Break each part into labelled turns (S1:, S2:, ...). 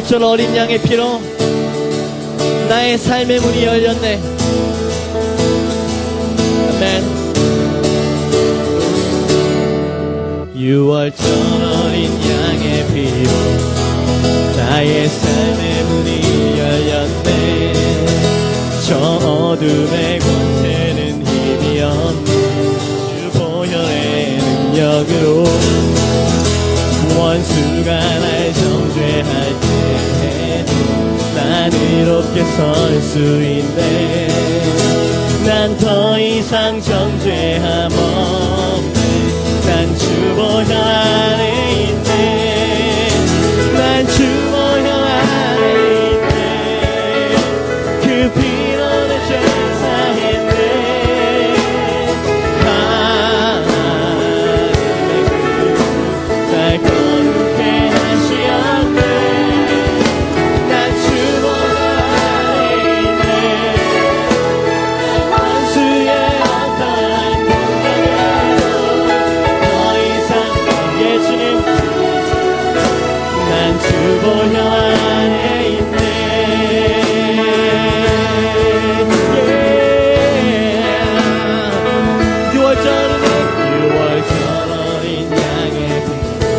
S1: 6월절 어린 양의 피로 나의 삶의 문이 열렸네. 아멘. 6월절 어린 양의 피로 나의 삶의 문이 열렸네. 저 어둠의 권세는 힘이 없네. 주 보혈의 능력으로 원수가 날 정죄할 때 난 이롭게 설 수 있네. 난 더 이상 정죄함 없네 난 주보혈 안에 있네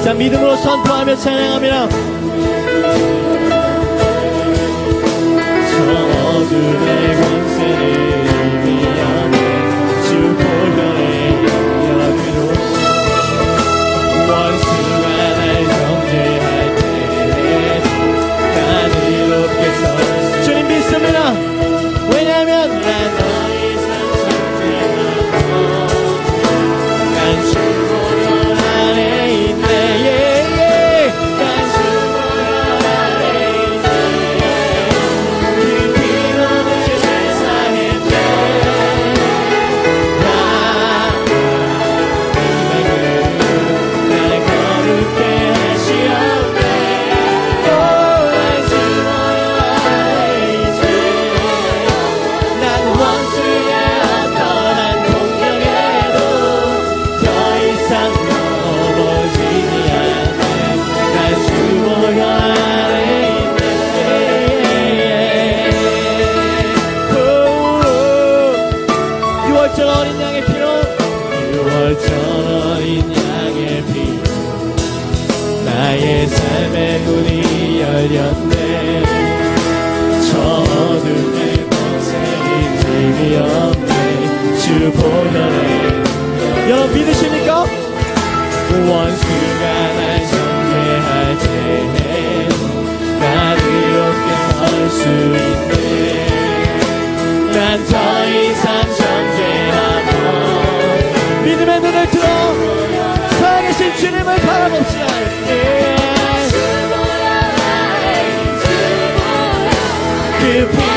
S1: 자 믿음으로 선포하며 찬양합니다. 저 어둠의 나의 삶의 문이 열렸네. 저 어둠의 권세는 힘이 없네. 주 보혈에 여러분 믿으십니까? 원수가 날 정죄할 때난 이롭게 설 수 있네. 난 더이 주님을 바라봅시다 예. 그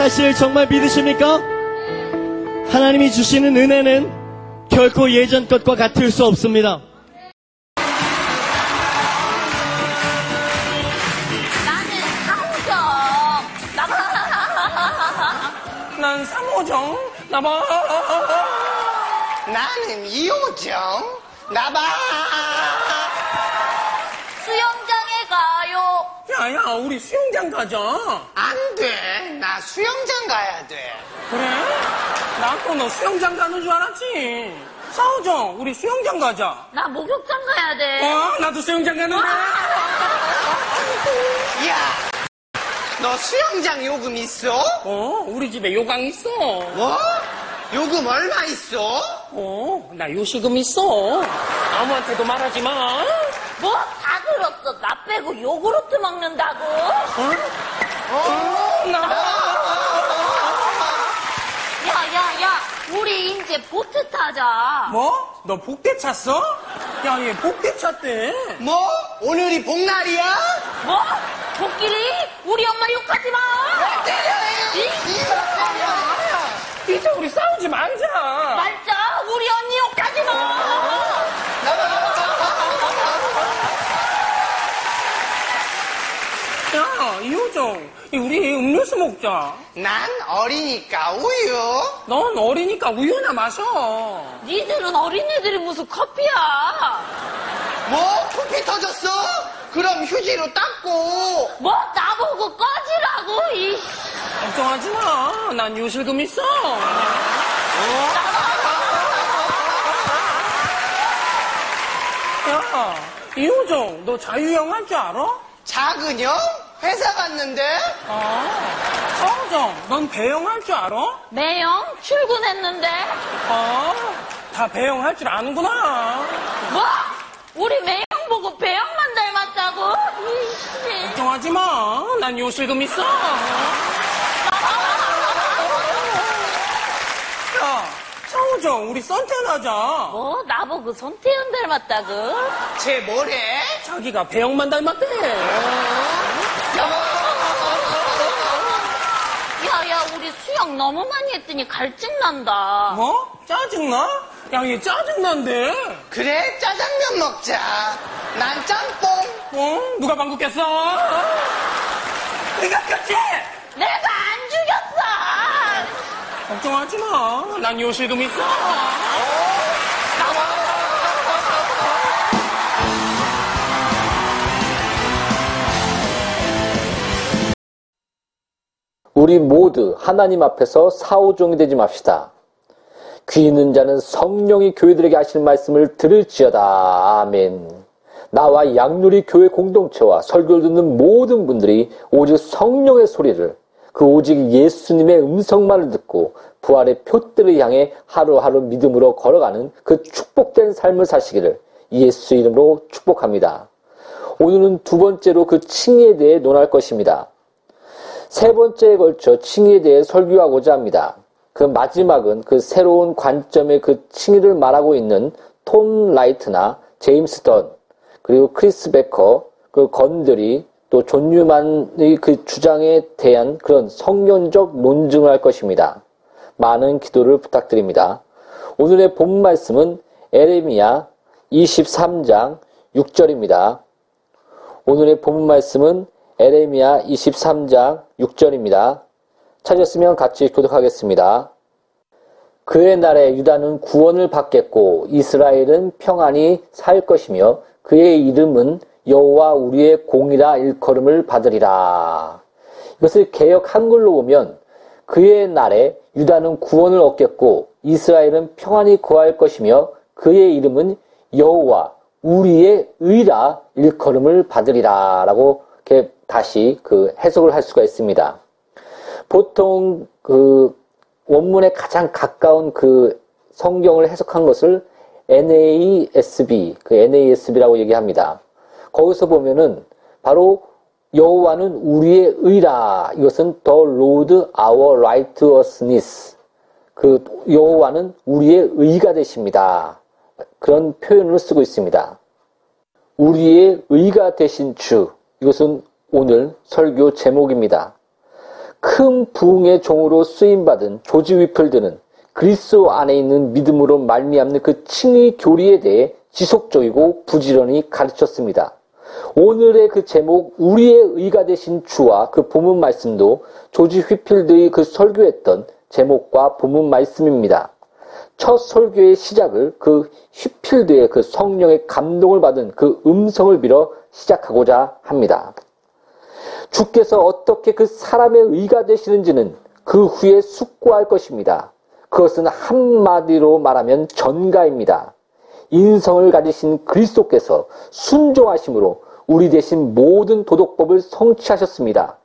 S1: 사실 정말 믿으십니까? 하나님이 주시는 은혜는 결코 예전 것과 같을 수 없습니다
S2: 나는. 나봐.
S3: 난 삼호정 나봐
S4: 나는 이호정 나봐
S2: 수영장에
S3: 야야. 우리 수영장 가자.
S4: 안 돼. 나 수영장 가야 돼.
S3: 그래? 나또너 수영장 가는 줄 알았지? 사호정 우리 수영장 가자.
S2: 나 목욕탕 가야 돼.
S3: 어? 나도 수영장 가는데.
S4: 야, 너 수영장 요금 있어?
S3: 어? 우리 집에 요강 있어.
S4: 뭐? 요금 얼마 있어?
S3: 어 나 요식금 있어. 아무한테도 말하지 마.
S2: 뭐. 나 빼고 요구르트 먹는다고.
S3: 어? 나
S2: 야야 야, 우리 이제 보트 타자.
S3: 뭐? 너 복대 찼어? 야, 얘 복대 찼대.
S4: 뭐? 오늘이 복날이야?
S2: 뭐? 코끼리? 우리 엄마 욕하지 마!
S3: 이제 우리 싸우지 말자.
S2: 말자! 우리 언니 욕하지 마!
S3: 이 우리 음료수 먹자.
S4: 난 어리니까 우유.
S3: 넌 어리니까 우유나 마셔.
S2: 니들은 어린애들이 무슨 커피야!
S4: 뭐? 코피 터졌어? 그럼 휴지로 닦고.
S2: 뭐 나보고 꺼지라고 이
S3: 걱정하지 마. 난 요실금 있어. 야, 이효정, 너 자유형 할 줄 알아?
S4: 작은 형? 회사 갔는데?
S3: 아, 서우정, 넌 배영 할 줄 알아?
S2: 매형 출근했는데
S3: 아, 다 배영 할 줄 아는구나.
S2: 뭐 우리 매형 보고 배형만 닮았다고 이씨
S3: 걱정하지 마. 난 요실금 있어. 야, 서우정, 우리 썬텐 하자.
S2: 뭐 나보고 손태현 닮았다고
S4: 쟤 뭐래?
S3: 자기가 배영만 닮았대.
S2: 우리 수영 너무 많이 했더니 갈증 난다
S3: 뭐? 짜증나? 야, 얘 짜증난데?
S4: 그래, 짜장면 먹자. 난 짬뽕.
S3: 어? 누가 방구 꼈어? 네가 꼈지?
S2: 내가 안 죽였어
S3: 걱정하지 마. 난 요실금 있어.
S5: 우리 모두 하나님 앞에서 사오종이 되지 맙시다. 귀 있는 자는 성령이 교회들에게 하실 말씀을 들을지어다. 아멘. 나와 양누리 교회 공동체와 설교를 듣는 모든 분들이 오직 성령의 소리를 그 오직 예수님의 음성만을 듣고 부활의 표대를 향해 하루하루 믿음으로 걸어가는 그 축복된 삶을 사시기를 예수 이름으로 축복합니다. 오늘은 두 번째로 그 칭의에 대해 논할 것입니다. 세 번째에 걸쳐 칭의에 대해 설교하고자 합니다. 그 마지막은 그 새로운 관점의 그 칭의를 말하고 있는 톰 라이트나 제임스 던, 그리고 크리스 베커, 그 건드리 또 존 뉴만의 그 주장에 대한 그런 성경적 논증을 할 것입니다. 많은 기도를 부탁드립니다. 오늘의 본 말씀은 예레미야 23장 6절입니다. 오늘의 본 말씀은 에레미야 23장 6절입니다. 찾았으면 같이 교독하겠습니다. 그의 날에 유다는 구원을 받겠고 이스라엘은 평안히 살 것이며 그의 이름은 여호와 우리의 공이라 일컬음을 받으리라. 이것을 개역 한글로 보면 그의 날에 유다는 구원을 얻겠고 이스라엘은 평안히 거할 것이며 그의 이름은 여호와 우리의 의라 일컬음을 받으리라 라고 이렇게 다시 그 해석을 할 수가 있습니다. 보통 그 원문에 가장 가까운 그 성경을 해석한 것을 NASB, 그 NASB라고 얘기합니다. 거기서 보면은 바로 여호와는 우리의 의라. 이것은 the Lord our righteousness. 그 여호와는 우리의 의가 되십니다. 그런 표현을 쓰고 있습니다. 우리의 의가 되신 주. 이것은 오늘 설교 제목입니다. 큰 부흥의 종으로 쓰임받은 조지 위플드는 그리스도 안에 있는 믿음으로 말미암는 그 칭의 교리에 대해 지속적이고 부지런히 가르쳤습니다. 오늘의 그 제목 우리의 의가 되신 주와 그 본문 말씀도 조지 휘필드의 그 설교했던 제목과 본문 말씀입니다. 첫 설교의 시작을 그 휘필드의 그 성령의 감동을 받은 그 음성을 빌어 시작하고자 합니다. 주께서 어떻게 그 사람의 의가 되시는지는 그 후에 숙고할 것입니다. 그것은 한마디로 말하면 전가입니다. 인성을 가지신 그리스도께서 순종하심으로 우리 대신 모든 도덕법을 성취하셨습니다.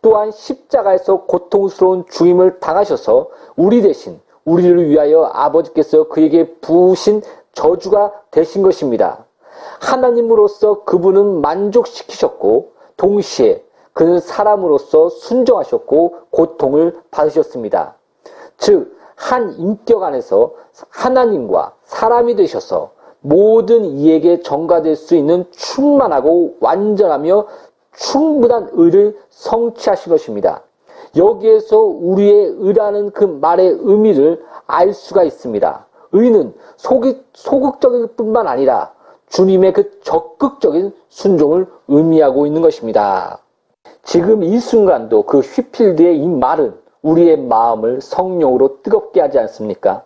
S5: 또한 십자가에서 고통스러운 죽임을 당하셔서 우리 대신 우리를 위하여 아버지께서 그에게 부으신 저주가 되신 것입니다. 하나님으로서 그분은 만족시키셨고 동시에 그는 사람으로서 순종하셨고 고통을 받으셨습니다. 즉, 한 인격 안에서 하나님과 사람이 되셔서 모든 이에게 전가될 수 있는 충만하고 완전하며 충분한 의를 성취하신 것입니다. 여기에서 우리의 의라는 그 말의 의미를 알 수가 있습니다. 의는 소기, 소극적일 뿐만 아니라 주님의 그 적극적인 순종을 의미하고 있는 것입니다. 지금 이 순간도 그 휘필드의 이 말은 우리의 마음을 성령으로 뜨겁게 하지 않습니까?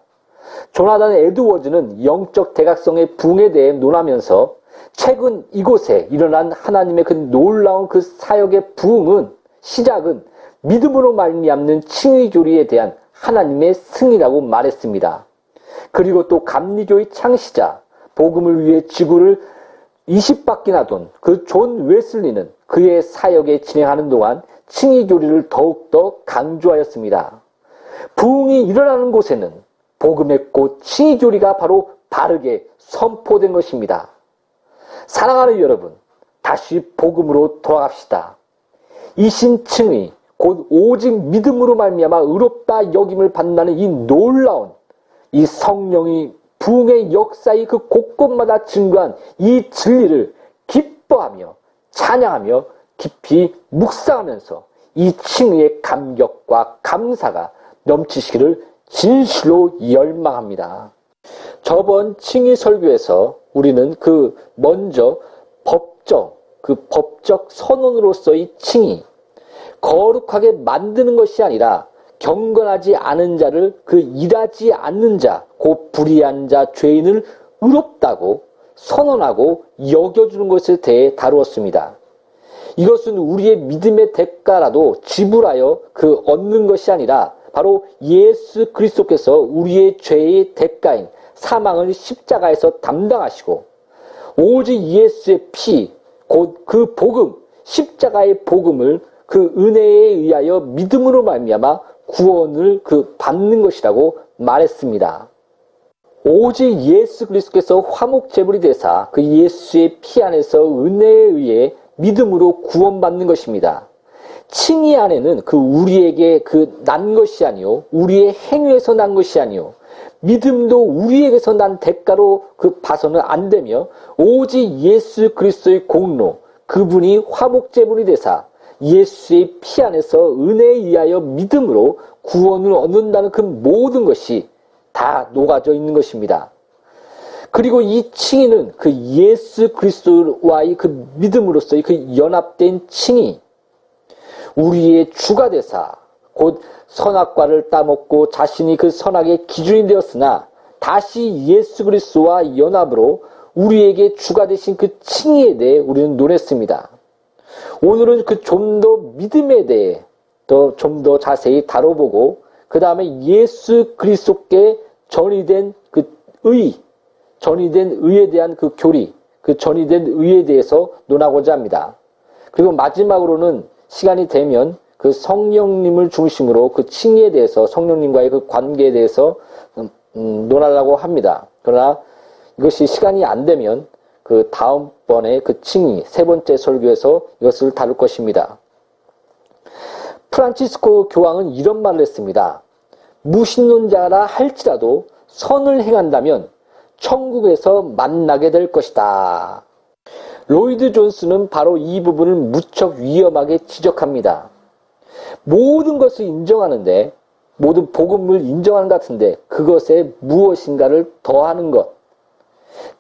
S5: 조나단 에드워즈는 영적 대각성의 붕에 대해 논하면서 최근 이곳에 일어난 하나님의 그 놀라운 그 사역의 부흥은 시작은 믿음으로 말미암는 칭의교리에 대한 하나님의 승인이라고 말했습니다. 그리고 또 감리교의 창시자 복음을 위해 지구를 20바퀴나 돈 그 존 웨슬리는 그의 사역에 진행하는 동안 칭의 교리를 더욱더 강조하였습니다. 부흥이 일어나는 곳에는 복음의 꽃 칭의 교리가 바로 바르게 선포된 것입니다. 사랑하는 여러분, 다시 복음으로 돌아갑시다. 이신칭의 곧 오직 믿음으로 말미암아 의롭다 여김을 받는다는 이 놀라운 이 성령이 부흥의 역사의 그 곳곳마다 증거한 이 진리를 기뻐하며 찬양하며 깊이 묵상하면서 이 칭의의 감격과 감사가 넘치시기를 진실로 열망합니다. 저번 칭의 설교에서 우리는 그 먼저 법적, 그 법적 선언으로서의 칭의, 거룩하게 만드는 것이 아니라 경건하지 않은 자를 그 일하지 않는 자, 곧 불의한 자, 죄인을 의롭다고 선언하고 여겨주는 것에 대해 다루었습니다. 이것은 우리의 믿음의 대가라도 지불하여 그 얻는 것이 아니라 바로 예수 그리스도께서 우리의 죄의 대가인 사망을 십자가에서 담당하시고 오직 예수의 피, 곧 그 복음, 십자가의 복음을 그 은혜에 의하여 믿음으로 말미암아 구원을 그 받는 것이라고 말했습니다. 오직 예수 그리스도께서 화목 제물이 되사 그 예수의 피 안에서 은혜에 의해 믿음으로 구원받는 것입니다. 칭의 안에는 그 우리에게 그 난 것이 아니요 우리의 행위에서 난 것이 아니요 믿음도 우리에게서 난 대가로 그 봐서는 안 되며 오직 예수 그리스도의 공로 그분이 화목 제물이 되사 예수의 피 안에서 은혜에 의하여 믿음으로 구원을 얻는다는 그 모든 것이 다 녹아져 있는 것입니다. 그리고 이 칭의는 그 예수 그리스도와의 그 믿음으로서의 그 연합된 칭의, 우리의 주가 되사 곧 선악과를 따먹고 자신이 그 선악의 기준이 되었으나 다시 예수 그리스도와 연합으로 우리에게 주가 되신 그 칭의에 대해 우리는 논했습니다. 오늘은 그 좀 더 믿음에 대해 더 좀 더 자세히 다뤄보고 그 다음에 예수 그리스도께 전이된 그 의, 전이된 의에 대한 그 교리, 그 전이된 의에 대해서 논하고자 합니다. 그리고 마지막으로는 시간이 되면 그 성령님을 중심으로 그 칭의에 대해서 성령님과의 그 관계에 대해서 음, 음, 논하려고 합니다. 그러나 이것이 시간이 안 되면 그 다음번에 그 칭의 세 번째 설교에서 이것을 다룰 것입니다. 프란치스코 교황은 이런 말을 했습니다. 무신론자라 할지라도 선을 행한다면 천국에서 만나게 될 것이다. 로이드 존스는 바로 이 부분을 무척 위험하게 지적합니다. 모든 것을 인정하는데 모든 복음을 인정하는 것 같은데 그것에 무엇인가를 더하는 것.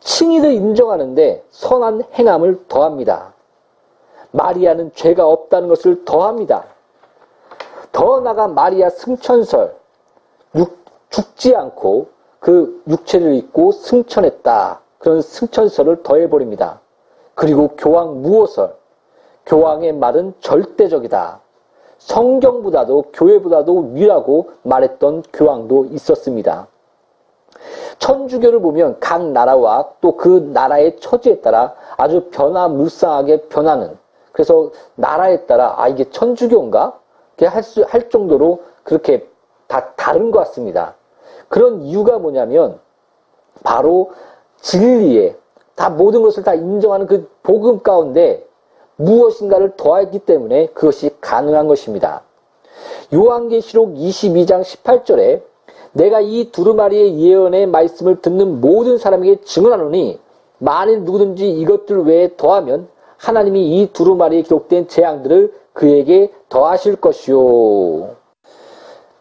S5: 칭의를 인정하는데 선한 행함을 더합니다. 마리아는 죄가 없다는 것을 더합니다. 더 나가 마리아 승천설, 육, 죽지 않고 그 육체를 입고 승천했다. 그런 승천설을 더해버립니다. 그리고 교황 무호설, 교황의 말은 절대적이다. 성경보다도 교회보다도 위라고 말했던 교황도 있었습니다. 천주교를 보면 각 나라와 또 그 나라의 처지에 따라 아주 변화무쌍하게 변하는 그래서 나라에 따라 아 이게 천주교인가? 할, 수, 할 정도로 그렇게 다 다른 것 같습니다. 그런 이유가 뭐냐면 바로 진리에 다 모든 것을 다 인정하는 그 복음 가운데 무엇인가를 더했기 때문에 그것이 가능한 것입니다. 요한계시록 22장 18절에 내가 이 두루마리의 예언의 말씀을 듣는 모든 사람에게 증언하노니 만일 누구든지 이것들 외에 더하면 하나님이 이 두루마리에 기록된 재앙들을 그에게 더하실 것이요.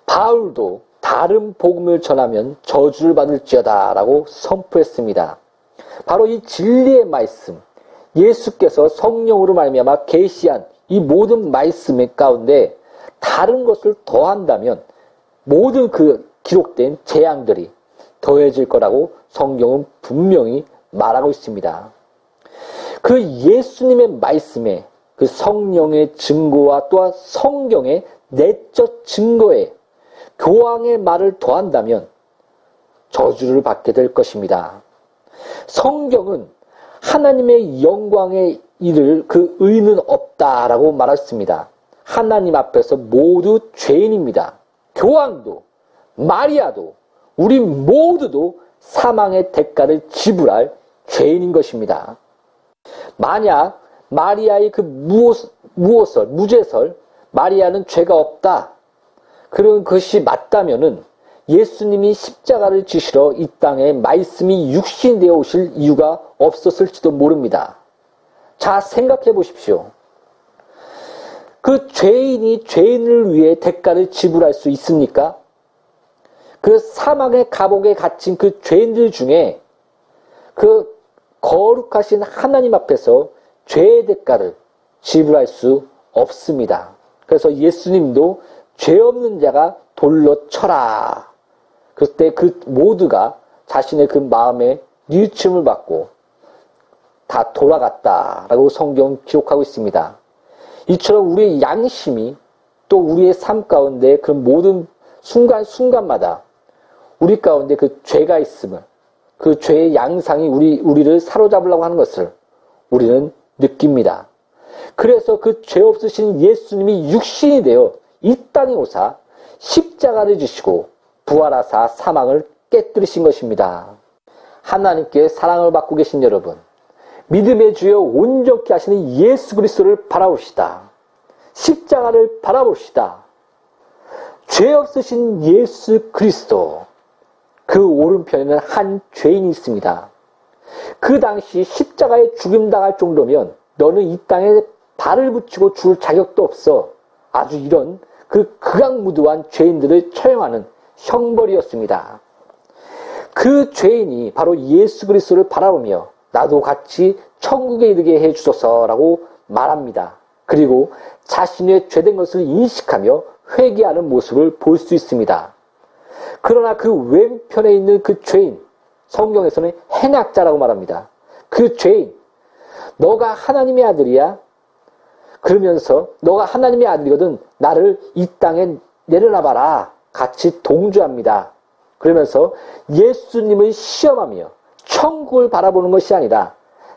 S5: 바울도 다른 복음을 전하면 저주를 받을지어다 라고 선포했습니다. 바로 이 진리의 말씀, 예수께서 성령으로 말미암아 계시한 이 모든 말씀 가운데 다른 것을 더한다면 모든 그 기록된 재앙들이 더해질 거라고 성경은 분명히 말하고 있습니다. 그 예수님의 말씀에 그 성령의 증거와 또한 성경의 내적 증거에 교황의 말을 더한다면 저주를 받게 될 것입니다. 성경은 하나님의 영광의 일을 그 의는 없다라고 말했습니다. 하나님 앞에서 모두 죄인입니다. 교황도 마리아도 우리 모두도 사망의 대가를 지불할 죄인인 것입니다. 만약 마리아의 그 무엇, 무엇설, 무죄설, 마리아는 죄가 없다. 그런 것이 맞다면은 예수님이 십자가를 지시러 이 땅에 말씀이 육신되어 오실 이유가 없었을지도 모릅니다. 자, 생각해 보십시오. 그 죄인이 죄인을 위해 대가를 지불할 수 있습니까? 그 사망의 감옥에 갇힌 그 죄인들 중에 그 거룩하신 하나님 앞에서 죄의 대가를 지불할 수 없습니다. 그래서 예수님도 죄 없는 자가 돌로 쳐라. 그때 그 모두가 자신의 그 마음에 뉘우침을 받고 다 돌아갔다라고 성경 기록하고 있습니다. 이처럼 우리의 양심이 또 우리의 삶 가운데 그 모든 순간순간마다 우리 가운데 그 죄가 있음을 그 죄의 양상이 우리, 우리를 사로잡으려고 하는 것을 우리는 느낍니다. 그래서 그 죄 없으신 예수님이 육신이 되어 이 땅에 오사 십자가를 지시고 부활하사 사망을 깨뜨리신 것입니다. 하나님께 사랑을 받고 계신 여러분, 믿음의 주여 온전케 하시는 예수 그리스도를 바라봅시다. 십자가를 바라봅시다. 죄 없으신 예수 그리스도, 그 오른편에는 한 죄인이 있습니다. 그 당시 십자가에 죽임당할 정도면 너는 이 땅에 발을 붙이고 죽을 자격도 없어. 아주 이런 그 극악무도한 죄인들을 처형하는 형벌이었습니다. 그 죄인이 바로 예수 그리스도를 바라보며 나도 같이 천국에 이르게 해 주소서라고 말합니다. 그리고 자신의 죄된 것을 인식하며 회개하는 모습을 볼 수 있습니다. 그러나 그 왼편에 있는 그 죄인, 성경에서는 행악자라고 말합니다. 그 죄인, 너가 하나님의 아들이야? 그러면서 너가 하나님의 아들이거든 나를 이 땅에 내려놔 봐라. 같이 동조합니다. 그러면서 예수님을 시험하며 천국을 바라보는 것이 아니라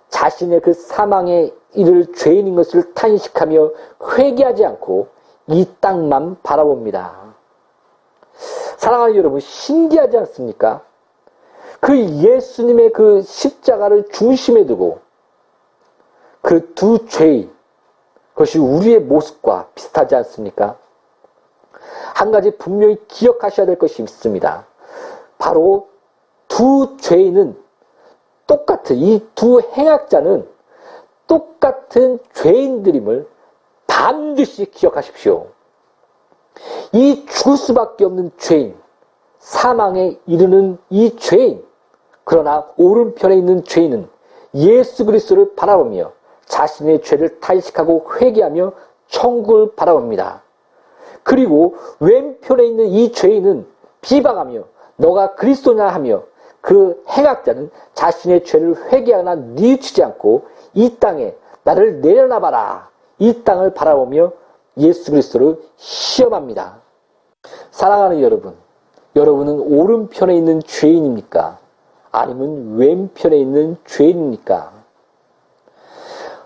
S5: 자신의 그 사망의 이를 죄인인 것을 탄식하며 회개하지 않고 이 땅만 바라봅니다. 사랑하는 여러분, 신기하지 않습니까? 그 예수님의 그 십자가를 중심에 두고 그 두 죄인, 그것이 우리의 모습과 비슷하지 않습니까? 한 가지 분명히 기억하셔야 될 것이 있습니다. 바로 두 죄인은 똑같은, 이 두 행악자는 똑같은 죄인들임을 반드시 기억하십시오. 이 죽을 수밖에 없는 죄인, 사망에 이르는 이 죄인, 그러나 오른편에 있는 죄인은 예수 그리스도를 바라보며 자신의 죄를 탄식하고 회개하며 천국을 바라봅니다. 그리고 왼편에 있는 이 죄인은 비방하며 너가 그리스도냐 하며 그 행악자는 자신의 죄를 회개하나 뉘우치지 않고 이 땅에 나를 내려놔봐라. 이 땅을 바라보며 예수 그리스도를 시험합니다. 사랑하는 여러분, 여러분은 오른편에 있는 죄인입니까? 아니면 왼편에 있는 죄인입니까?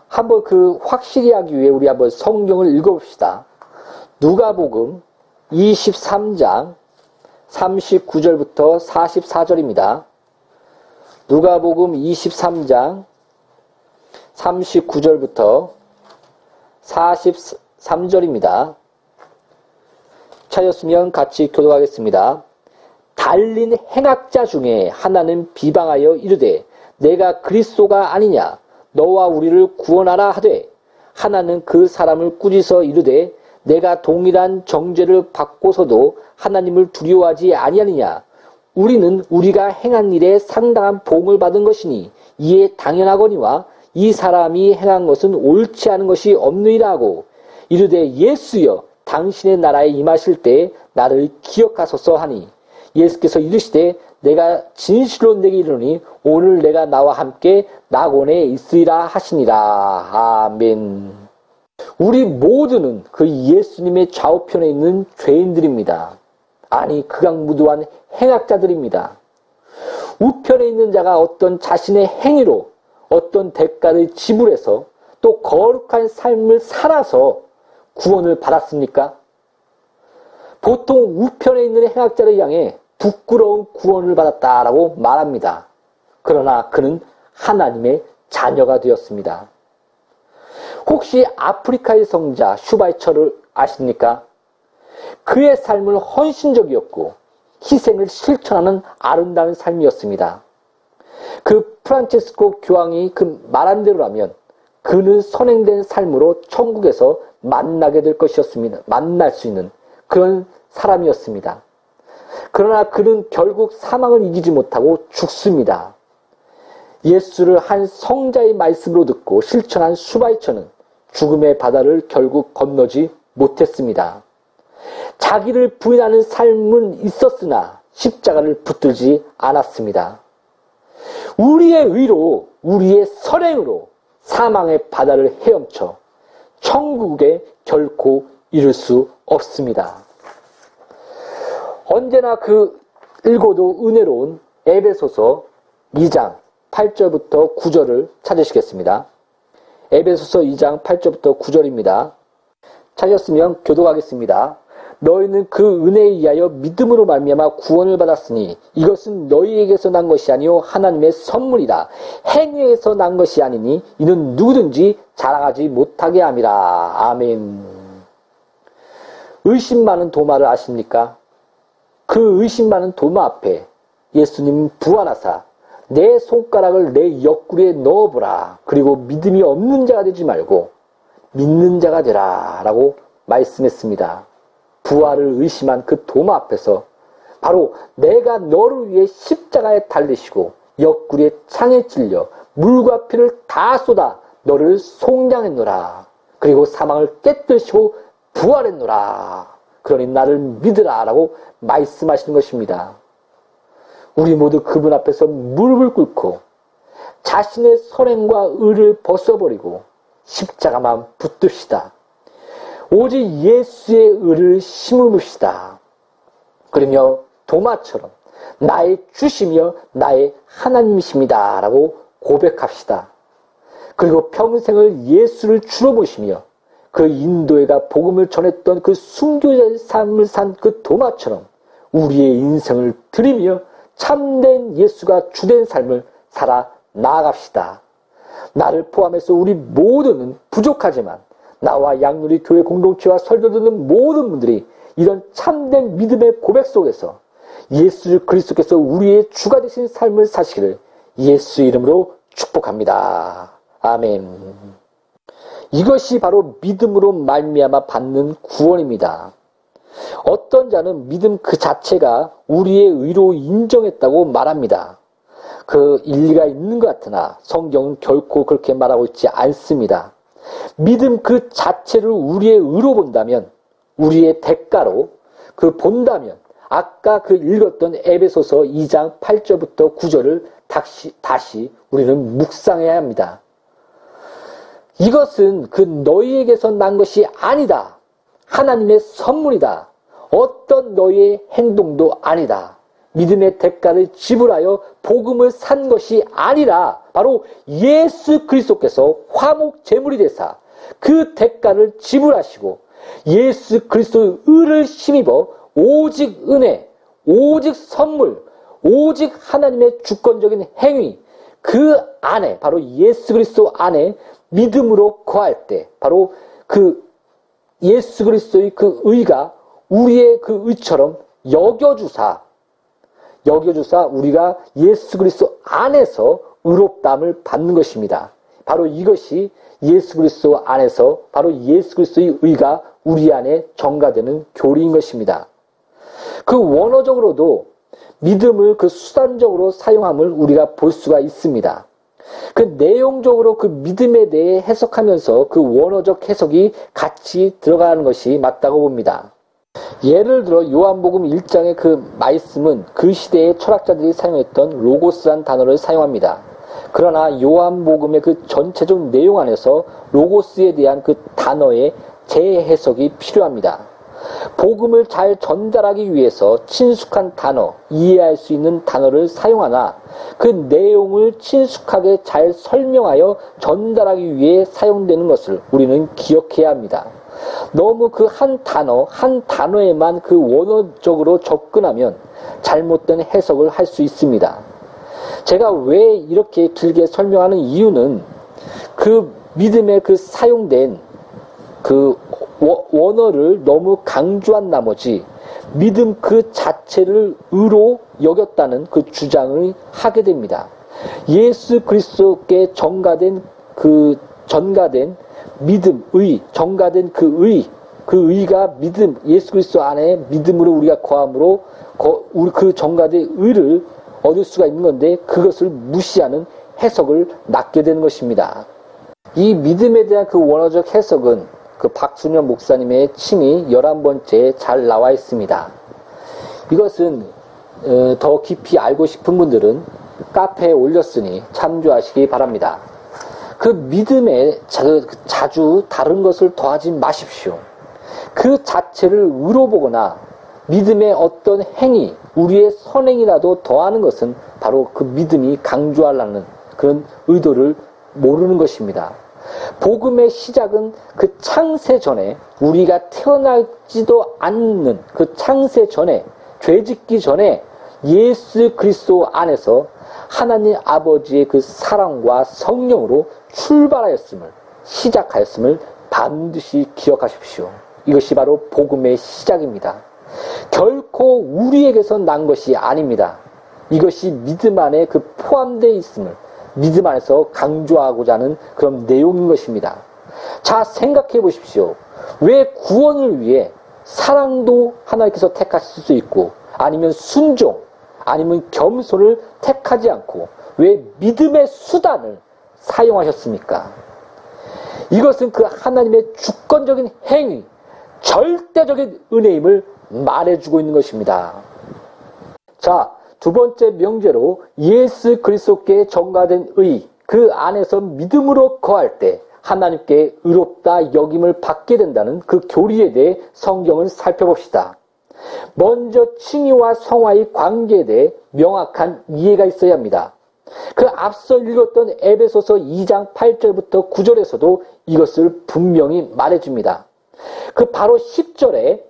S5: 한번 그 확실히 하기 위해 우리 한번 성경을 읽어봅시다. 누가복음 23장 39절부터 44절입니다. 누가복음 23장 39절부터 43절입니다. 찾았으면 같이 교도하겠습니다. 달린 행악자 중에 하나는 비방하여 이르되 내가 그리스도가 아니냐? 너와 우리를 구원하라 하되 하나는 그 사람을 꾸짖어 이르되 내가 동일한 정죄를 받고서도 하나님을 두려워하지 아니하느냐? 우리는 우리가 행한 일에 상당한 보응을 받은 것이니 이에 당연하거니와 이 사람이 행한 것은 옳지 않은 것이 없느니라 하고 이르되 예수여 당신의 나라에 임하실 때 나를 기억하소서 하니 예수께서 이르시되 내가 진실로 내게 이르노니 오늘 내가 나와 함께 낙원에 있으리라 하시니라 아멘 우리 모두는 그 예수님의 좌우편에 있는 죄인들입니다. 아니 극악무도한 행악자들입니다. 우편에 있는 자가 어떤 자신의 행위로 어떤 대가를 지불해서 또 거룩한 삶을 살아서 구원을 받았습니까? 보통 우편에 있는 행악자를 향해 부끄러운 구원을 받았다라고 말합니다. 그러나 그는 하나님의 자녀가 되었습니다. 혹시 아프리카의 성자 슈바이처를 아십니까? 그의 삶은 헌신적이었고 희생을 실천하는 아름다운 삶이었습니다. 그 프란체스코 교황이 그 말한 대로라면 그는 선행된 삶으로 천국에서 만나게 될 것이었습니다. 만날 수 있는 그런 사람이었습니다. 그러나 그는 결국 사망을 이기지 못하고 죽습니다. 예수를 한 성자의 말씀으로 듣고 실천한 수바이처는 죽음의 바다를 결국 건너지 못했습니다. 자기를 부인하는 삶은 있었으나 십자가를 붙들지 않았습니다. 우리의 의로, 우리의 선행으로 사망의 바다를 헤엄쳐 천국에 결코 이를 수 없습니다. 언제나 그 읽어도 은혜로운 에베소서 2장 8절부터 9절을 찾으시겠습니다. 에베소서 2장 8절부터 9절입니다. 찾았으면 교도하겠습니다. 너희는 그 은혜에 의하여 믿음으로 말미암아 구원을 받았으니 이것은 너희에게서 난 것이 아니요 하나님의 선물이다. 행위에서 난 것이 아니니 이는 누구든지 자랑하지 못하게 함이라. 아멘. 의심 많은 도마를 아십니까? 그 의심 많은 도마 앞에 예수님 부활하사 내 손가락을 내 옆구리에 넣어보라. 그리고 믿음이 없는 자가 되지 말고 믿는 자가 되라. 라고 말씀했습니다. 부활을 의심한 그 도마 앞에서 바로 내가 너를 위해 십자가에 달리시고 옆구리에 창에 찔려 물과 피를 다 쏟아 너를 송장했노라. 그리고 사망을 깨뜨시고 부활했노라. 그러니 나를 믿으라. 라고 말씀하시는 것입니다. 우리 모두 그분 앞에서 무릎을 꿇고 자신의 선행과 의를 벗어버리고 십자가만 붙듭시다. 오직 예수의 의를 심으시다. 그러며 도마처럼 나의 주시며 나의 하나님이십니다. 라고 고백합시다. 그리고 평생을 예수를 주로 보시며 그 인도에가 복음을 전했던 그 순교자의 삶을 산 그 도마처럼 우리의 인생을 드리며 참된 예수가 주된 삶을 살아 나아갑시다. 나를 포함해서 우리 모두는 부족하지만 나와 양누리 교회 공동체와 설교 듣는 모든 분들이 이런 참된 믿음의 고백 속에서 예수 그리스도께서 우리의 주가 되신 삶을 사시기를 예수 이름으로 축복합니다. 아멘. 이것이 바로 믿음으로 말미암아 받는 구원입니다. 어떤 자는 믿음 그 자체가 우리의 의로 인정했다고 말합니다. 그 일리가 있는 것 같으나 성경은 결코 그렇게 말하고 있지 않습니다. 믿음 그 자체를 우리의 의로 본다면, 우리의 대가로 그 본다면, 아까 그 읽었던 에베소서 2장 8절부터 9절을 다시, 다시 우리는 묵상해야 합니다. 이것은 그 너희에게서 난 것이 아니다. 하나님의 선물이다. 어떤 너희의 행동도 아니다. 믿음의 대가를 지불하여 복음을 산 것이 아니라 바로 예수 그리스도께서 화목 제물이 되사 그 대가를 지불하시고 예수 그리스도의 의를 힘입어 오직 은혜, 오직 선물, 오직 하나님의 주권적인 행위 그 안에 바로 예수 그리스도 안에 믿음으로 거할 때 바로 그 예수 그리스도의 그 의가 우리의 그 의처럼 여겨주사 여겨주사 우리가 예수 그리스도 안에서 의롭담을 받는 것입니다. 바로 이것이 예수 그리스도 안에서 바로 예수 그리스도의 의가 우리 안에 정가되는 교리인 것입니다. 그 원어적으로도 믿음을 그 수단적으로 사용함을 우리가 볼 수가 있습니다. 그 내용적으로 그 믿음에 대해 해석하면서 그 원어적 해석이 같이 들어가는 것이 맞다고 봅니다. 예를 들어 요한복음 1장의 그 말씀은 그 시대의 철학자들이 사용했던 로고스란 단어를 사용합니다. 그러나 요한복음의 그 전체적 내용 안에서 로고스에 대한 그 단어의 재해석이 필요합니다. 복음을 잘 전달하기 위해서 친숙한 단어, 이해할 수 있는 단어를 사용하나 그 내용을 친숙하게 잘 설명하여 전달하기 위해 사용되는 것을 우리는 기억해야 합니다. 너무 그 한 단어, 한 단어에만 그 원어적으로 접근하면 잘못된 해석을 할 수 있습니다. 제가 왜 이렇게 길게 설명하는 이유는 그 믿음에 그 사용된 그 원어를 너무 강조한 나머지 믿음 그 자체를 의로 여겼다는 그 주장을 하게 됩니다. 예수 그리스도께 정가된 그 전가된 믿음, 의, 정가된 그 의, 그 의가 믿음, 예수 그리스도 안에 믿음으로 우리가 거함으로 거, 우리 그 정가된 의를 얻을 수가 있는 건데 그것을 무시하는 해석을 낳게 되는 것입니다. 이 믿음에 대한 그 원어적 해석은 그 박순현 목사님의 칭이 11번째에 잘 나와 있습니다. 이것은 어, 더 깊이 알고 싶은 분들은 카페에 올렸으니 참조하시기 바랍니다. 그 믿음에 자주 다른 것을 더하지 마십시오. 그 자체를 의로 보거나 믿음의 어떤 행위, 우리의 선행이라도 더하는 것은 바로 그 믿음이 강조하려는 그런 의도를 모르는 것입니다. 복음의 시작은 그 창세 전에 우리가 태어나지도 않는 그 창세 전에 죄 짓기 전에 예수 그리스도 안에서 하나님 아버지의 그 사랑과 성령으로 출발하였음을 시작하였음을 반드시 기억하십시오. 이것이 바로 복음의 시작입니다. 결코 우리에게서 난 것이 아닙니다. 이것이 믿음 안에 그 포함되어 있음을 믿음 안에서 강조하고자 하는 그런 내용인 것입니다. 자, 생각해 보십시오. 왜 구원을 위해 사랑도 하나님께서 택하실 수 있고, 아니면 순종, 아니면 겸손을 택하지 않고, 왜 믿음의 수단을 사용하셨습니까? 이것은 그 하나님의 주권적인 행위, 절대적인 은혜임을 말해주고 있는 것입니다. 자, 두 번째 명제로 예수 그리스도께 정가된 의, 그 안에서 믿음으로 거할 때 하나님께 의롭다 여김을 받게 된다는 그 교리에 대해 성경을 살펴봅시다. 먼저 칭의와 성화의 관계에 대해 명확한 이해가 있어야 합니다. 그 앞서 읽었던 에베소서 2장 8절부터 9절에서도 이것을 분명히 말해줍니다. 그 바로 10절에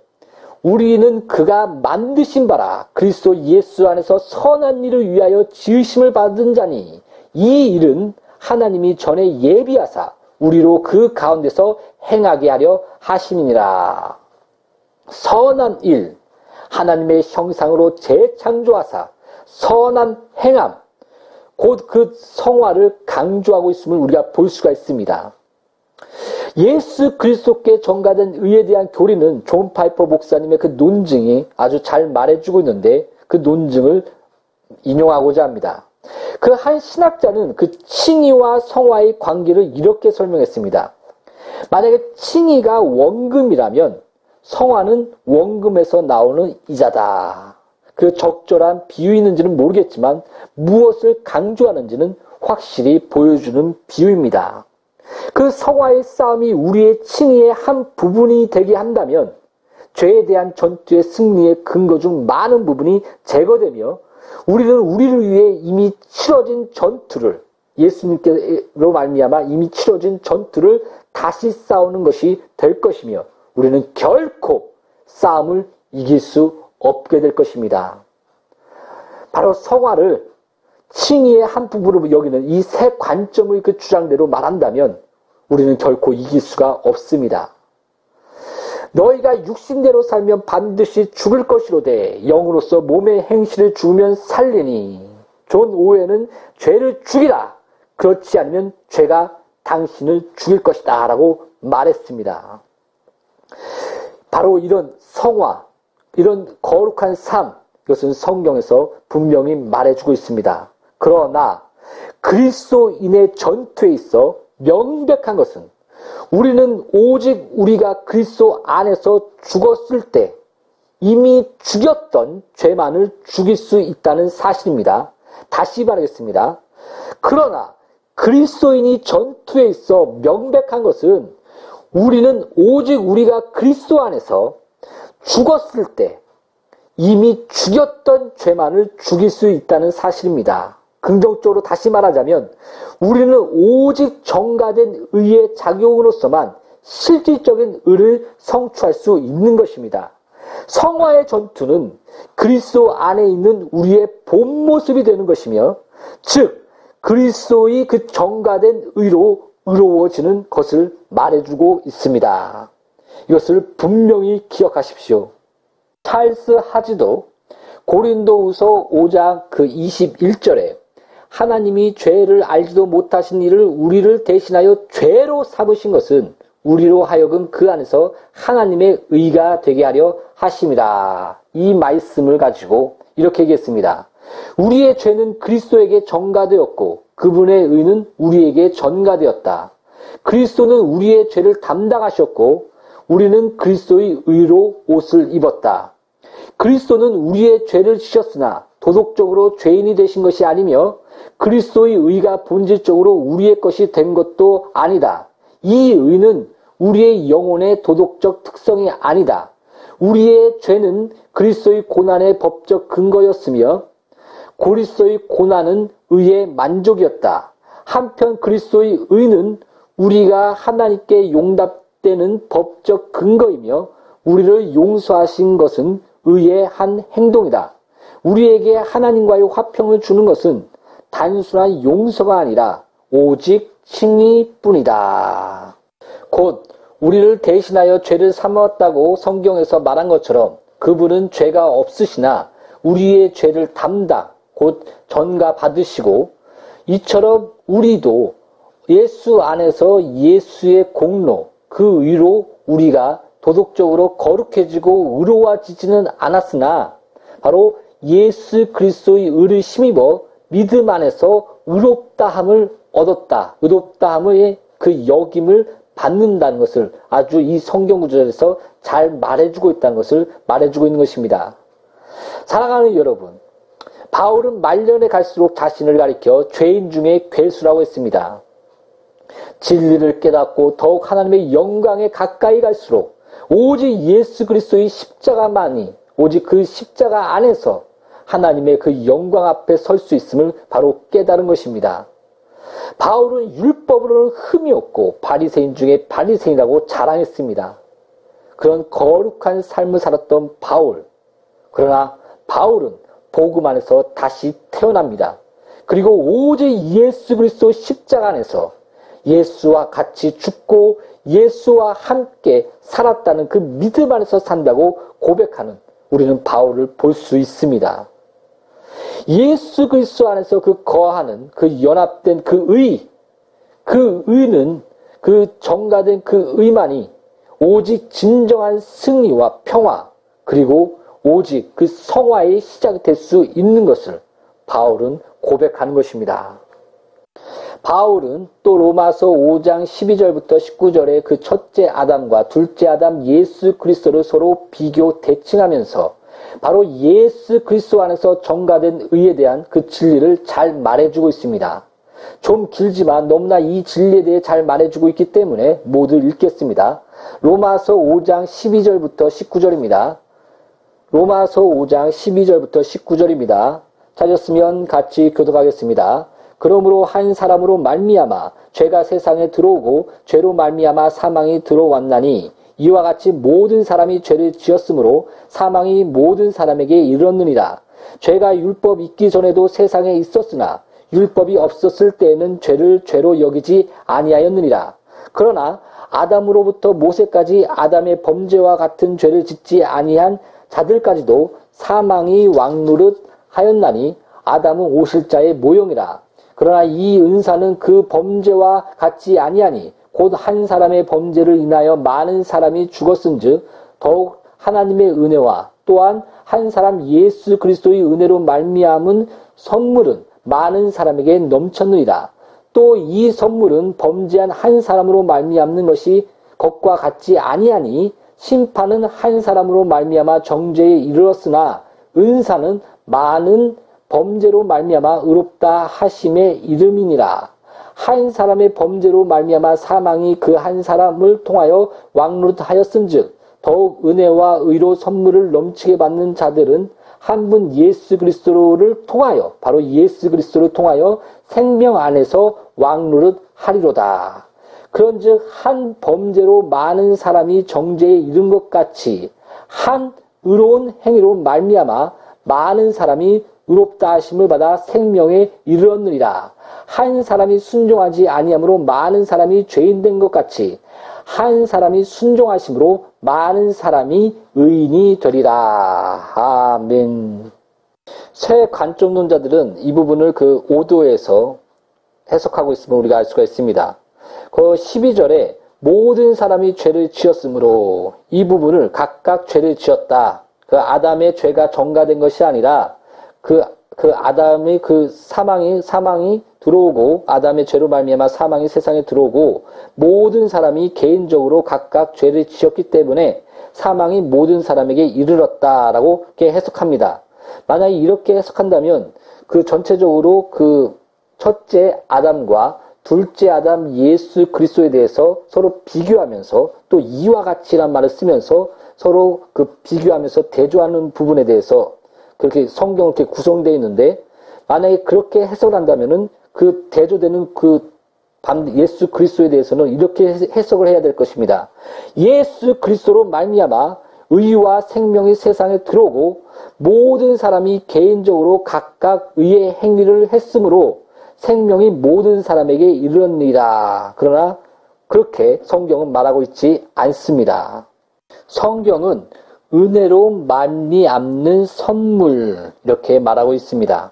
S5: 우리는 그가 만드신 바라 그리스도 예수 안에서 선한 일을 위하여 지으심을 받은 자니 이 일은 하나님이 전에 예비하사 우리로 그 가운데서 행하게 하려 하심이니라. 선한 일, 하나님의 형상으로 재창조하사 선한 행함, 곧 그 성화를 강조하고 있음을 우리가 볼 수가 있습니다. 예수 그리스도께 전가된 의에 대한 교리는 존 파이퍼 목사님의 그 논증이 아주 잘 말해주고 있는데 그 논증을 인용하고자 합니다. 그 한 신학자는 그 칭의와 성화의 관계를 이렇게 설명했습니다. 만약에 칭의가 원금이라면 성화는 원금에서 나오는 이자다. 그 적절한 비유있는지는 모르겠지만 무엇을 강조하는지는 확실히 보여주는 비유입니다. 그 성화의 싸움이 우리의 칭의의 한 부분이 되게 한다면 죄에 대한 전투의 승리의 근거 중 많은 부분이 제거되며 우리는 우리를 위해 이미 치러진 전투를 예수님께로 말미암아 이미 치러진 전투를 다시 싸우는 것이 될 것이며 우리는 결코 싸움을 이길 수 없게 될 것입니다. 바로 성화를 칭의의 한 부분으로 여기는 이 세 관점의 그 주장대로 말한다면 우리는 결코 이길 수가 없습니다. 너희가 육신대로 살면 반드시 죽을 것이로되 영으로서 몸의 행실을 죽으면 살리니 존 오웬은 죄를 죽이라 그렇지 않으면 죄가 당신을 죽일 것이다 라고 말했습니다. 바로 이런 성화, 이런 거룩한 삶, 이것은 성경에서 분명히 말해주고 있습니다. 그러나 그리스도인의 전투에 있어 명백한 것은 우리는 오직 우리가 그리스도 안에서 죽었을 때 이미 죽였던 죄만을 죽일 수 있다는 사실입니다. 다시 말하겠습니다. 그러나 그리스도인이 전투에 있어 명백한 것은 우리는 오직 우리가 그리스도 안에서 죽었을 때 이미 죽였던 죄만을 죽일 수 있다는 사실입니다. 긍정적으로 다시 말하자면 우리는 오직 정가된 의의 작용으로서만 실질적인 의를 성취할 수 있는 것입니다. 성화의 전투는 그리스도 안에 있는 우리의 본 모습이 되는 것이며 즉 그리스도의 그 정가된 의로 의로워지는 것을 말해주고 있습니다. 이것을 분명히 기억하십시오. 찰스 하지도 고린도후서 5장 그 21절에 하나님이 죄를 알지도 못하신 이를 우리를 대신하여 죄로 삼으신 것은 우리로 하여금 그 안에서 하나님의 의가 되게 하려 하심이다. 이 말씀을 가지고 이렇게 얘기했습니다. 우리의 죄는 그리스도에게 전가되었고 그분의 의는 우리에게 전가되었다. 그리스도는 우리의 죄를 담당하셨고 우리는 그리스도의 의로 옷을 입었다. 그리스도는 우리의 죄를 지셨으나 도덕적으로 죄인이 되신 것이 아니며 그리스도의 의가 본질적으로 우리의 것이 된 것도 아니다. 이 의는 우리의 영혼의 도덕적 특성이 아니다. 우리의 죄는 그리스도의 고난의 법적 근거였으며 그리스도의 고난은 의의 만족이었다. 한편 그리스도의 의는 우리가 하나님께 용답되는 법적 근거이며 우리를 용서하신 것은 의의 한 행동이다. 우리에게 하나님과의 화평을 주는 것은 단순한 용서가 아니라 오직 칭의뿐이다. 곧 우리를 대신하여 죄를 삼았다고 성경에서 말한 것처럼 그분은 죄가 없으시나 우리의 죄를 담당 곧 전가 받으시고 이처럼 우리도 예수 안에서 예수의 공로 그 위로 우리가 도덕적으로 거룩해지고 의로워지지는 않았으나 바로 예수 그리스도의 의를 힘입어 믿음 안에서 의롭다함을 얻었다. 의롭다함의 그 역임을 받는다는 것을 아주 이 성경 구절에서 잘 말해주고 있다는 것을 말해주고 있는 것입니다. 사랑하는 여러분, 바울은 말년에 갈수록 자신을 가리켜 죄인 중에 괴수라고 했습니다. 진리를 깨닫고 더욱 하나님의 영광에 가까이 갈수록 오직 예수 그리스도의 십자가만이 오직 그 십자가 안에서 하나님의 그 영광 앞에 설 수 있음을 바로 깨달은 것입니다. 바울은 율법으로는 흠이 없고 바리새인 중에 바리새인이라고 자랑했습니다. 그런 거룩한 삶을 살았던 바울. 그러나 바울은 복음 안에서 다시 태어납니다. 그리고 오직 예수 그리스도 십자가 안에서 예수와 같이 죽고 예수와 함께 살았다는 그 믿음 안에서 산다고 고백하는 우리는 바울을 볼 수 있습니다. 예수 그리스도 안에서 그 거하는 그 연합된 그 의, 그 의는 그 정가된 그 의만이 오직 진정한 승리와 평화 그리고 오직 그 성화의 시작이 될 수 있는 것을 바울은 고백하는 것입니다. 바울은 또 로마서 5장 12절부터 19절에 그 첫째 아담과 둘째 아담 예수 그리스도를 서로 비교 대칭하면서 바로 예수 그리스도 안에서 정가된 의에 대한 그 진리를 잘 말해주고 있습니다. 좀 길지만 너무나 이 진리에 대해 잘 말해주고 있기 때문에 모두 읽겠습니다. 로마서 5장 12절부터 19절입니다. 로마서 5장 12절부터 19절입니다. 찾았으면 같이 교독하겠습니다. 그러므로 한 사람으로 말미암아 죄가 세상에 들어오고 죄로 말미암아 사망이 들어왔나니 이와 같이 모든 사람이 죄를 지었으므로 사망이 모든 사람에게 이르렀느니라. 죄가 율법 있기 전에도 세상에 있었으나 율법이 없었을 때에는 죄를 죄로 여기지 아니하였느니라. 그러나 아담으로부터 모세까지 아담의 범죄와 같은 죄를 짓지 아니한 자들까지도 사망이 왕노릇 하였나니 아담은 오실자의 모형이라. 그러나 이 은사는 그 범죄와 같지 아니하니 곧 한 사람의 범죄를 인하여 많은 사람이 죽었은즉 더욱 하나님의 은혜와 또한 한 사람 예수 그리스도의 은혜로 말미암은 선물은 많은 사람에게 넘쳤느니라. 또 이 선물은 범죄한 한 사람으로 말미암는 것이 것과 같지 아니하니 심판은 한 사람으로 말미암아 정죄에 이르렀으나 은사는 많은 범죄로 말미암아 의롭다 하심의 이름이니라. 한 사람의 범죄로 말미암아 사망이 그 한 사람을 통하여 왕노릇하였은즉 더욱 은혜와 의로 선물을 넘치게 받는 자들은 한 분 예수 그리스도를 통하여 바로 예수 그리스도를 통하여 생명 안에서 왕노릇 하리로다. 그런즉 한 범죄로 많은 사람이 정죄에 이른 것 같이 한 의로운 행위로 말미암아 많은 사람이 의롭다 하심을 받아 생명에 이르렀느니라. 한 사람이 순종하지 아니함으로 많은 사람이 죄인 된 것 같이 한 사람이 순종하심으로 많은 사람이 의인이 되리라. 아멘. 새 관점론자들은 이 부분을 그 5도에서 해석하고 있음을 우리가 알 수가 있습니다. 그 12절에 모든 사람이 죄를 지었으므로 이 부분을 각각 죄를 지었다. 그 아담의 죄가 전가된 것이 아니라 그, 그 아담의 그 사망이, 사망이 들어오고 아담의 죄로 말미암아 사망이 세상에 들어오고 모든 사람이 개인적으로 각각 죄를 지었기 때문에 사망이 모든 사람에게 이르렀다라고 해석합니다. 만약에 이렇게 해석한다면 그 전체적으로 그 첫째 아담과 둘째 아담 예수 그리스도에 대해서 서로 비교하면서 또 이와 같이란 말을 쓰면서 서로 그 비교하면서 대조하는 부분에 대해서 그렇게 성경을 이렇게 구성되어 있는데 만약에 그렇게 해석을 한다면은 그 대조되는 그 반- 예수 그리스도에 대해서는 이렇게 해석을 해야 될 것입니다. 예수 그리스도로 말미암아 의와 생명이 세상에 들어오고 모든 사람이 개인적으로 각각 의의 행위를 했으므로 생명이 모든 사람에게 이르렀느니라. 그러나 그렇게 성경은 말하고 있지 않습니다. 성경은 은혜로 말미암는 선물 이렇게 말하고 있습니다.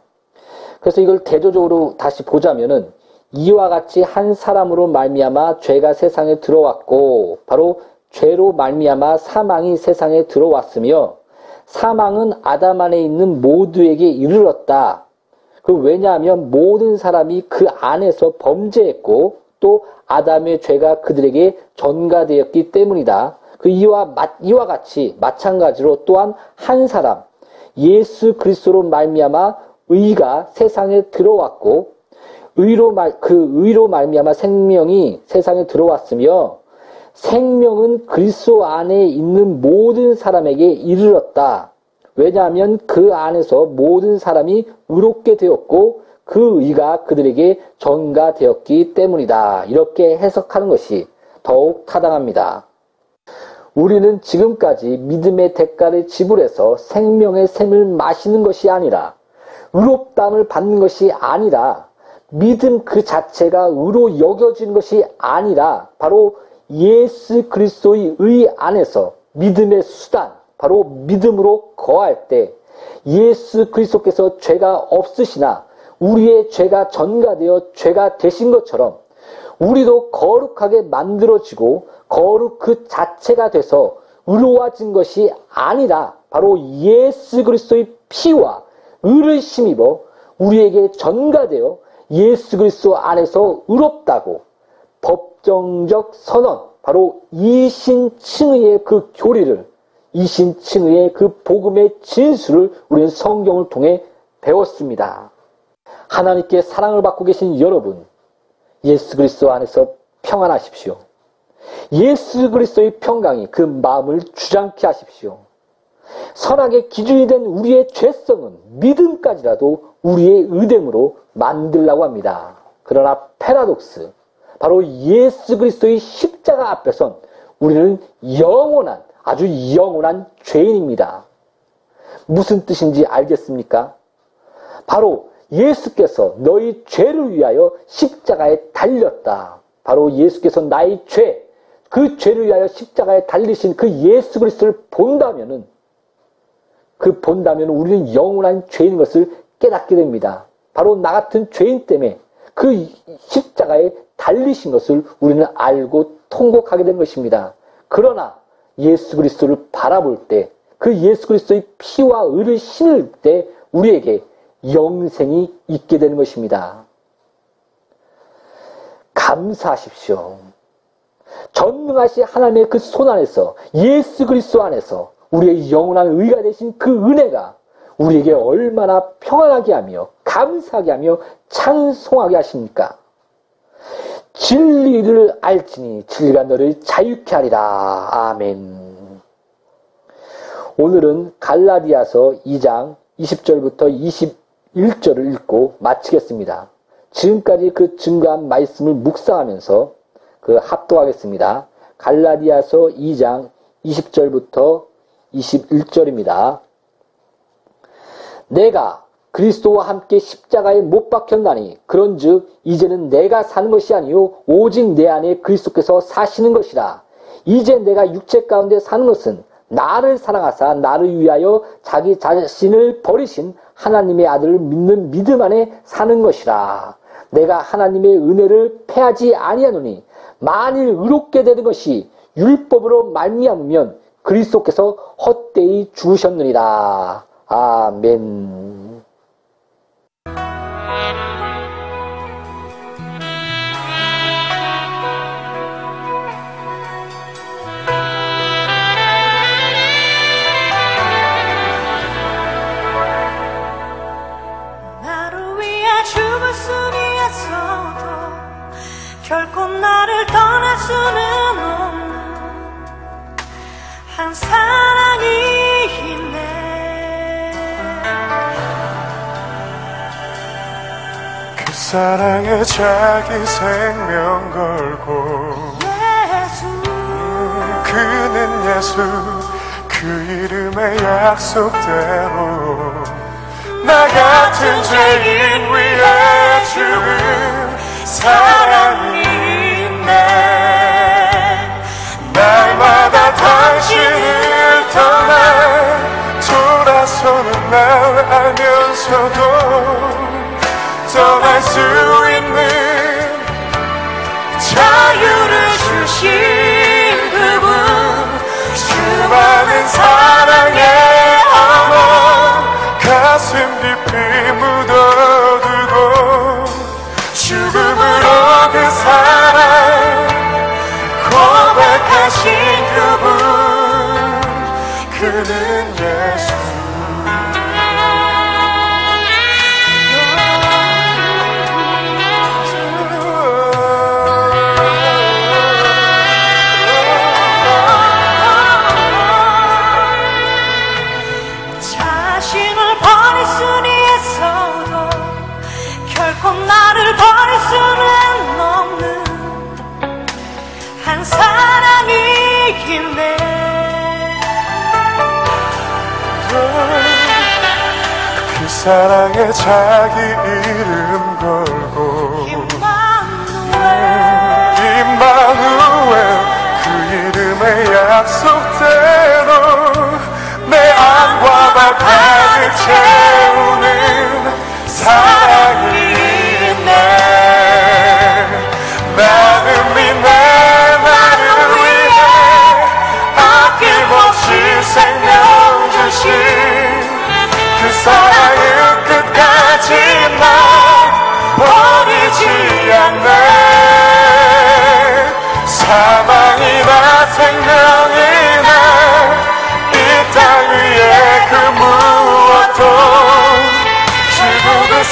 S5: 그래서 이걸 대조적으로 다시 보자면은 이와 같이 한 사람으로 말미암아 죄가 세상에 들어왔고 바로 죄로 말미암아 사망이 세상에 들어왔으며 사망은 아담 안에 있는 모두에게 이르렀다. 그 왜냐하면 모든 사람이 그 안에서 범죄했고 또 아담의 죄가 그들에게 전가되었기 때문이다. 그 이와 마- 이와 같이 마찬가지로 또한 한 사람 예수 그리스도로 말미암아 의가 세상에 들어왔고 의로 말 그 의로 말미암아 생명이 세상에 들어왔으며 생명은 그리스도 안에 있는 모든 사람에게 이르렀다. 왜냐하면 그 안에서 모든 사람이 의롭게 되었고 그 의가 그들에게 전가되었기 때문이다. 이렇게 해석하는 것이 더욱 타당합니다. 우리는 지금까지 믿음의 대가를 지불해서 생명의 샘을 마시는 것이 아니라 의롭담을 받는 것이 아니라 믿음 그 자체가 의로 여겨지는 것이 아니라 바로 예수 그리스도의 의 안에서 믿음의 수단 바로 믿음으로 거할 때 예수 그리스도께서 죄가 없으시나 우리의 죄가 전가되어 죄가 되신 것처럼 우리도 거룩하게 만들어지고 거룩 그 자체가 돼서 의로워진 것이 아니라 바로 예수 그리스도의 피와 의를 힘입어 우리에게 전가되어 예수 그리스도 안에서 의롭다고 법정적 선언 바로 이신칭의의 그 교리를 이신칭의의 그 복음의 진수를 우리는 성경을 통해 배웠습니다. 하나님께 사랑을 받고 계신 여러분 예수 그리스도 안에서 평안하십시오. 예수 그리스도의 평강이 그 마음을 주장케 하십시오. 선악의 기준이 된 우리의 죄성은 믿음까지라도 우리의 의됨으로 만들라고 합니다. 그러나 패러독스, 바로 예수 그리스도의 십자가 앞에선 우리는 영원한, 아주 영원한 죄인입니다. 무슨 뜻인지 알겠습니까? 바로 예수께서 너희 죄를 위하여 십자가에 달렸다. 바로 예수께서 나의 죄, 그 죄를 위하여 십자가에 달리신 그 예수 그리스도를 본다면은 그 본다면 우리는 영원한 죄인 것을 깨닫게 됩니다. 바로 나 같은 죄인 때문에 그 십자가에 달리신 것을 우리는 알고 통곡하게 된 것입니다. 그러나 예수 그리스도를 바라볼 때 그 예수 그리스도의 피와 의를 신을 때 우리에게 영생이 있게 되는 것입니다. 감사하십시오. 전능하신 하나님의 그 손 안에서 예수 그리스도 안에서 우리의 영원한 의가 되신 그 은혜가 우리에게 얼마나 평안하게 하며 감사하게 하며 찬송하게 하십니까? 진리를 알지니 진리가 너를 자유케 하리라. 아멘. 오늘은 갈라디아서 2장 20절부터 21절을 읽고 마치겠습니다. 지금까지 그 증거한 말씀을 묵상하면서 그 합독하겠습니다. 갈라디아서 2장 20절부터 21절입니다. 내가 그리스도와 함께 십자가에 못 박혔나니 그런즉 이제는 내가 사는 것이 아니요 오직 내 안에 그리스도께서 사시는 것이라. 이제 내가 육체 가운데 사는 것은 나를 사랑하사 나를 위하여 자기 자신을 버리신 하나님의 아들을 믿는 믿음 안에 사는 것이라. 내가 하나님의 은혜를 패하지 아니하노니 만일 의롭게 되는 것이 율법으로 말미암으면 그리스도께서 헛되이 죽으셨느니라. 아멘.
S6: 수는 없는 한 사랑이 있네.
S7: 그 사랑에 자기 생명 걸고
S6: 예수.
S7: 그는 예수 그 이름의 약속대로 나 같은 죄인 위해 죽은 사랑이 있네 당신을 떠나 돌아서는 날 알면서도 떠날 수 있는 자유를 주신 그분 수많은 사랑의 어머 가슴 깊이 묻어두고 죽음으로 그 사랑 고백하신 그분 그 사랑에 자기 이름 걸고
S6: 임마누엘
S7: 그 이름의 약속대로 내 안과 발 가득 채우는 사랑이 나 버리지 않네. 사망이나 생명이나 이 땅 위에 그 무엇도 지구 그날